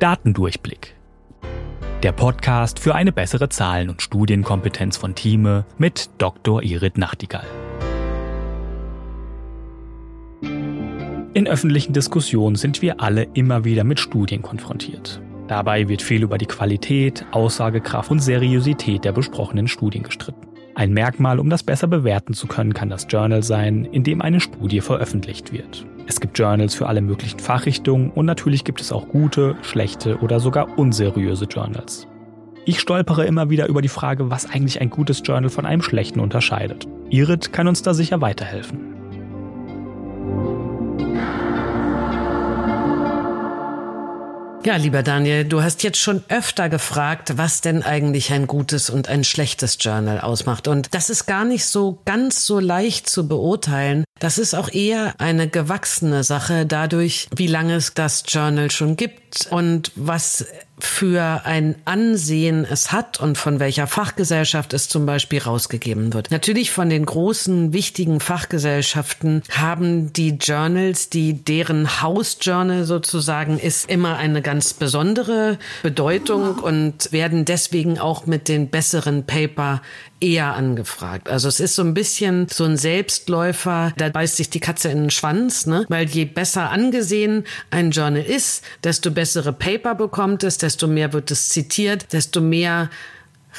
Datendurchblick. Der Podcast für eine bessere Zahlen- und Studienkompetenz von Thieme mit Dr. Irit Nachtigall. In öffentlichen Diskussionen sind wir alle immer wieder mit Studien konfrontiert. Dabei wird viel über die Qualität, Aussagekraft und Seriosität der besprochenen Studien gestritten. Ein Merkmal, um das besser bewerten zu können, kann das Journal sein, in dem eine Studie veröffentlicht wird. Es gibt Journals für alle möglichen Fachrichtungen und natürlich gibt es auch gute, schlechte oder sogar unseriöse Journals. Ich stolpere immer wieder über die Frage, was eigentlich ein gutes Journal von einem schlechten unterscheidet. Irit kann uns da sicher weiterhelfen. Ja, lieber Daniel, du hast jetzt schon öfter gefragt, was denn eigentlich ein gutes und ein schlechtes Journal ausmacht. Und das ist gar nicht so ganz so leicht zu beurteilen. Das ist auch eher eine gewachsene Sache dadurch, wie lange es das Journal schon gibt und was für ein Ansehen es hat und von welcher Fachgesellschaft es zum Beispiel rausgegeben wird. Natürlich von den großen, wichtigen Fachgesellschaften haben die Journals, die deren Hausjournal sozusagen ist, immer eine ganz besondere Bedeutung und werden deswegen auch mit den besseren Paper eher angefragt. Also es ist so ein bisschen so ein Selbstläufer, da beißt sich die Katze in den Schwanz, ne? Weil je besser angesehen ein Journal ist, desto bessere Paper bekommt es, desto mehr wird es zitiert, desto mehr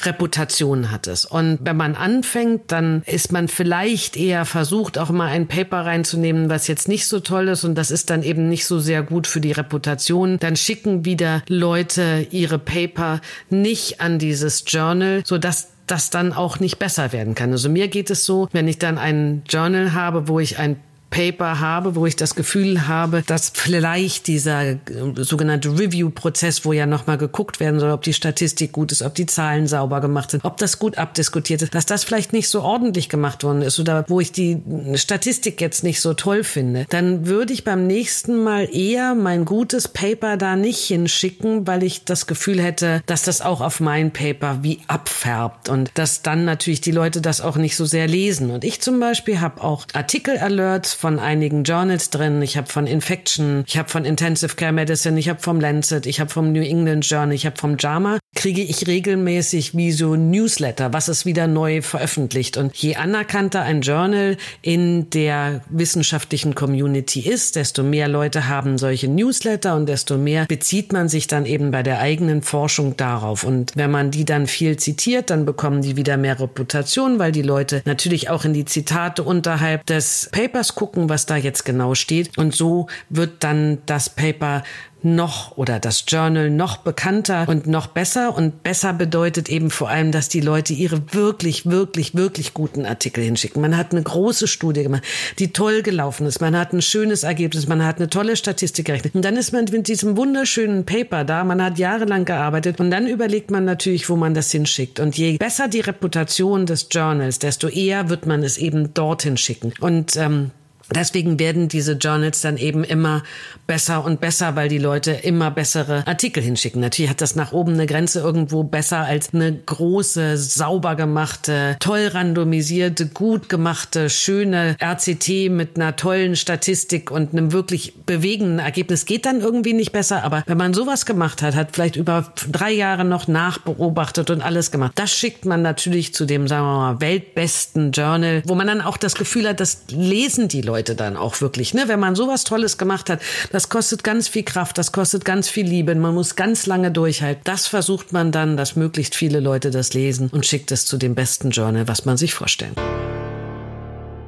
Reputation hat es. Und wenn man anfängt, dann ist man vielleicht eher versucht, auch mal ein Paper reinzunehmen, was jetzt nicht so toll ist und das ist dann eben nicht so sehr gut für die Reputation. Dann schicken wieder Leute ihre Paper nicht an dieses Journal, sodass das dann auch nicht besser werden kann. Also mir geht es so, wenn ich dann ein Journal habe, wo ich ein Paper habe, wo ich das Gefühl habe, dass vielleicht dieser äh, sogenannte Review-Prozess, wo ja nochmal geguckt werden soll, ob die Statistik gut ist, ob die Zahlen sauber gemacht sind, ob das gut abdiskutiert ist, dass das vielleicht nicht so ordentlich gemacht worden ist oder wo ich die Statistik jetzt nicht so toll finde, dann würde ich beim nächsten Mal eher mein gutes Paper da nicht hinschicken, weil ich das Gefühl hätte, dass das auch auf mein Paper wie abfärbt und dass dann natürlich die Leute das auch nicht so sehr lesen. Und ich zum Beispiel habe auch Artikel-Alerts von einigen Journals drin. Ich habe von Infection, ich habe von Intensive Care Medicine, ich habe vom Lancet, ich habe vom New England Journal, ich habe vom JAMA. Kriege ich regelmäßig wie so Newsletter, was ist wieder neu veröffentlicht. Und je anerkannter ein Journal in der wissenschaftlichen Community ist, desto mehr Leute haben solche Newsletter und desto mehr bezieht man sich dann eben bei der eigenen Forschung darauf. Und wenn man die dann viel zitiert, dann bekommen die wieder mehr Reputation, weil die Leute natürlich auch in die Zitate unterhalb des Papers gucken gucken, was da jetzt genau steht. Und so wird dann das Paper noch oder das Journal noch bekannter und noch besser. Und besser bedeutet eben vor allem, dass die Leute ihre wirklich, wirklich, wirklich guten Artikel hinschicken. Man hat eine große Studie gemacht, die toll gelaufen ist. Man hat ein schönes Ergebnis, man hat eine tolle Statistik gerechnet. Und dann ist man mit diesem wunderschönen Paper da, man hat jahrelang gearbeitet und dann überlegt man natürlich, wo man das hinschickt. Und je besser die Reputation des Journals, desto eher wird man es eben dorthin schicken. Und ähm, Deswegen werden diese Journals dann eben immer besser und besser, weil die Leute immer bessere Artikel hinschicken. Natürlich hat das nach oben eine Grenze irgendwo besser als eine große, sauber gemachte, toll randomisierte, gut gemachte, schöne RCT mit einer tollen Statistik und einem wirklich bewegenden Ergebnis. Geht dann irgendwie nicht besser, aber wenn man sowas gemacht hat, hat vielleicht über drei Jahre noch nachbeobachtet und alles gemacht, das schickt man natürlich zu dem, sagen wir mal, weltbesten Journal, wo man dann auch das Gefühl hat, das lesen die Leute Leute dann auch wirklich. Ne? Wenn man sowas Tolles gemacht hat, das kostet ganz viel Kraft, das kostet ganz viel Liebe, man muss ganz lange durchhalten. Das versucht man dann, dass möglichst viele Leute das lesen und schickt es zu dem besten Journal, was man sich vorstellen.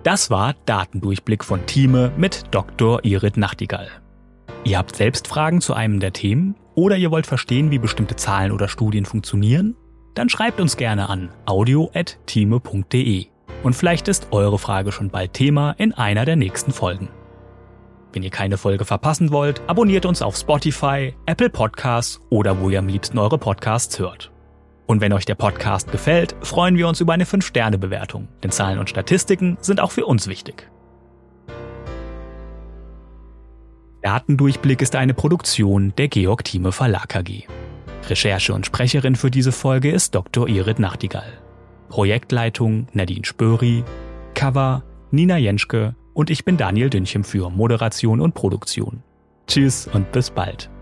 Das war Datendurchblick von Thieme mit Dr. Irit Nachtigall. Ihr habt selbst Fragen zu einem der Themen oder ihr wollt verstehen, wie bestimmte Zahlen oder Studien funktionieren? Dann schreibt uns gerne an audio.thieme.de. Und vielleicht ist eure Frage schon bald Thema in einer der nächsten Folgen. Wenn ihr keine Folge verpassen wollt, abonniert uns auf Spotify, Apple Podcasts oder wo ihr am liebsten eure Podcasts hört. Und wenn euch der Podcast gefällt, freuen wir uns über eine 5-Sterne-Bewertung, denn Zahlen und Statistiken sind auch für uns wichtig. Datendurchblick ist eine Produktion der Georg Thieme Verlag AG. Recherche und Sprecherin für diese Folge ist Dr. Irit Nachtigall. Projektleitung Nadine Spöri, Cover Nina Jenschke und ich bin Daniel Dünchem für Moderation und Produktion. Tschüss und bis bald.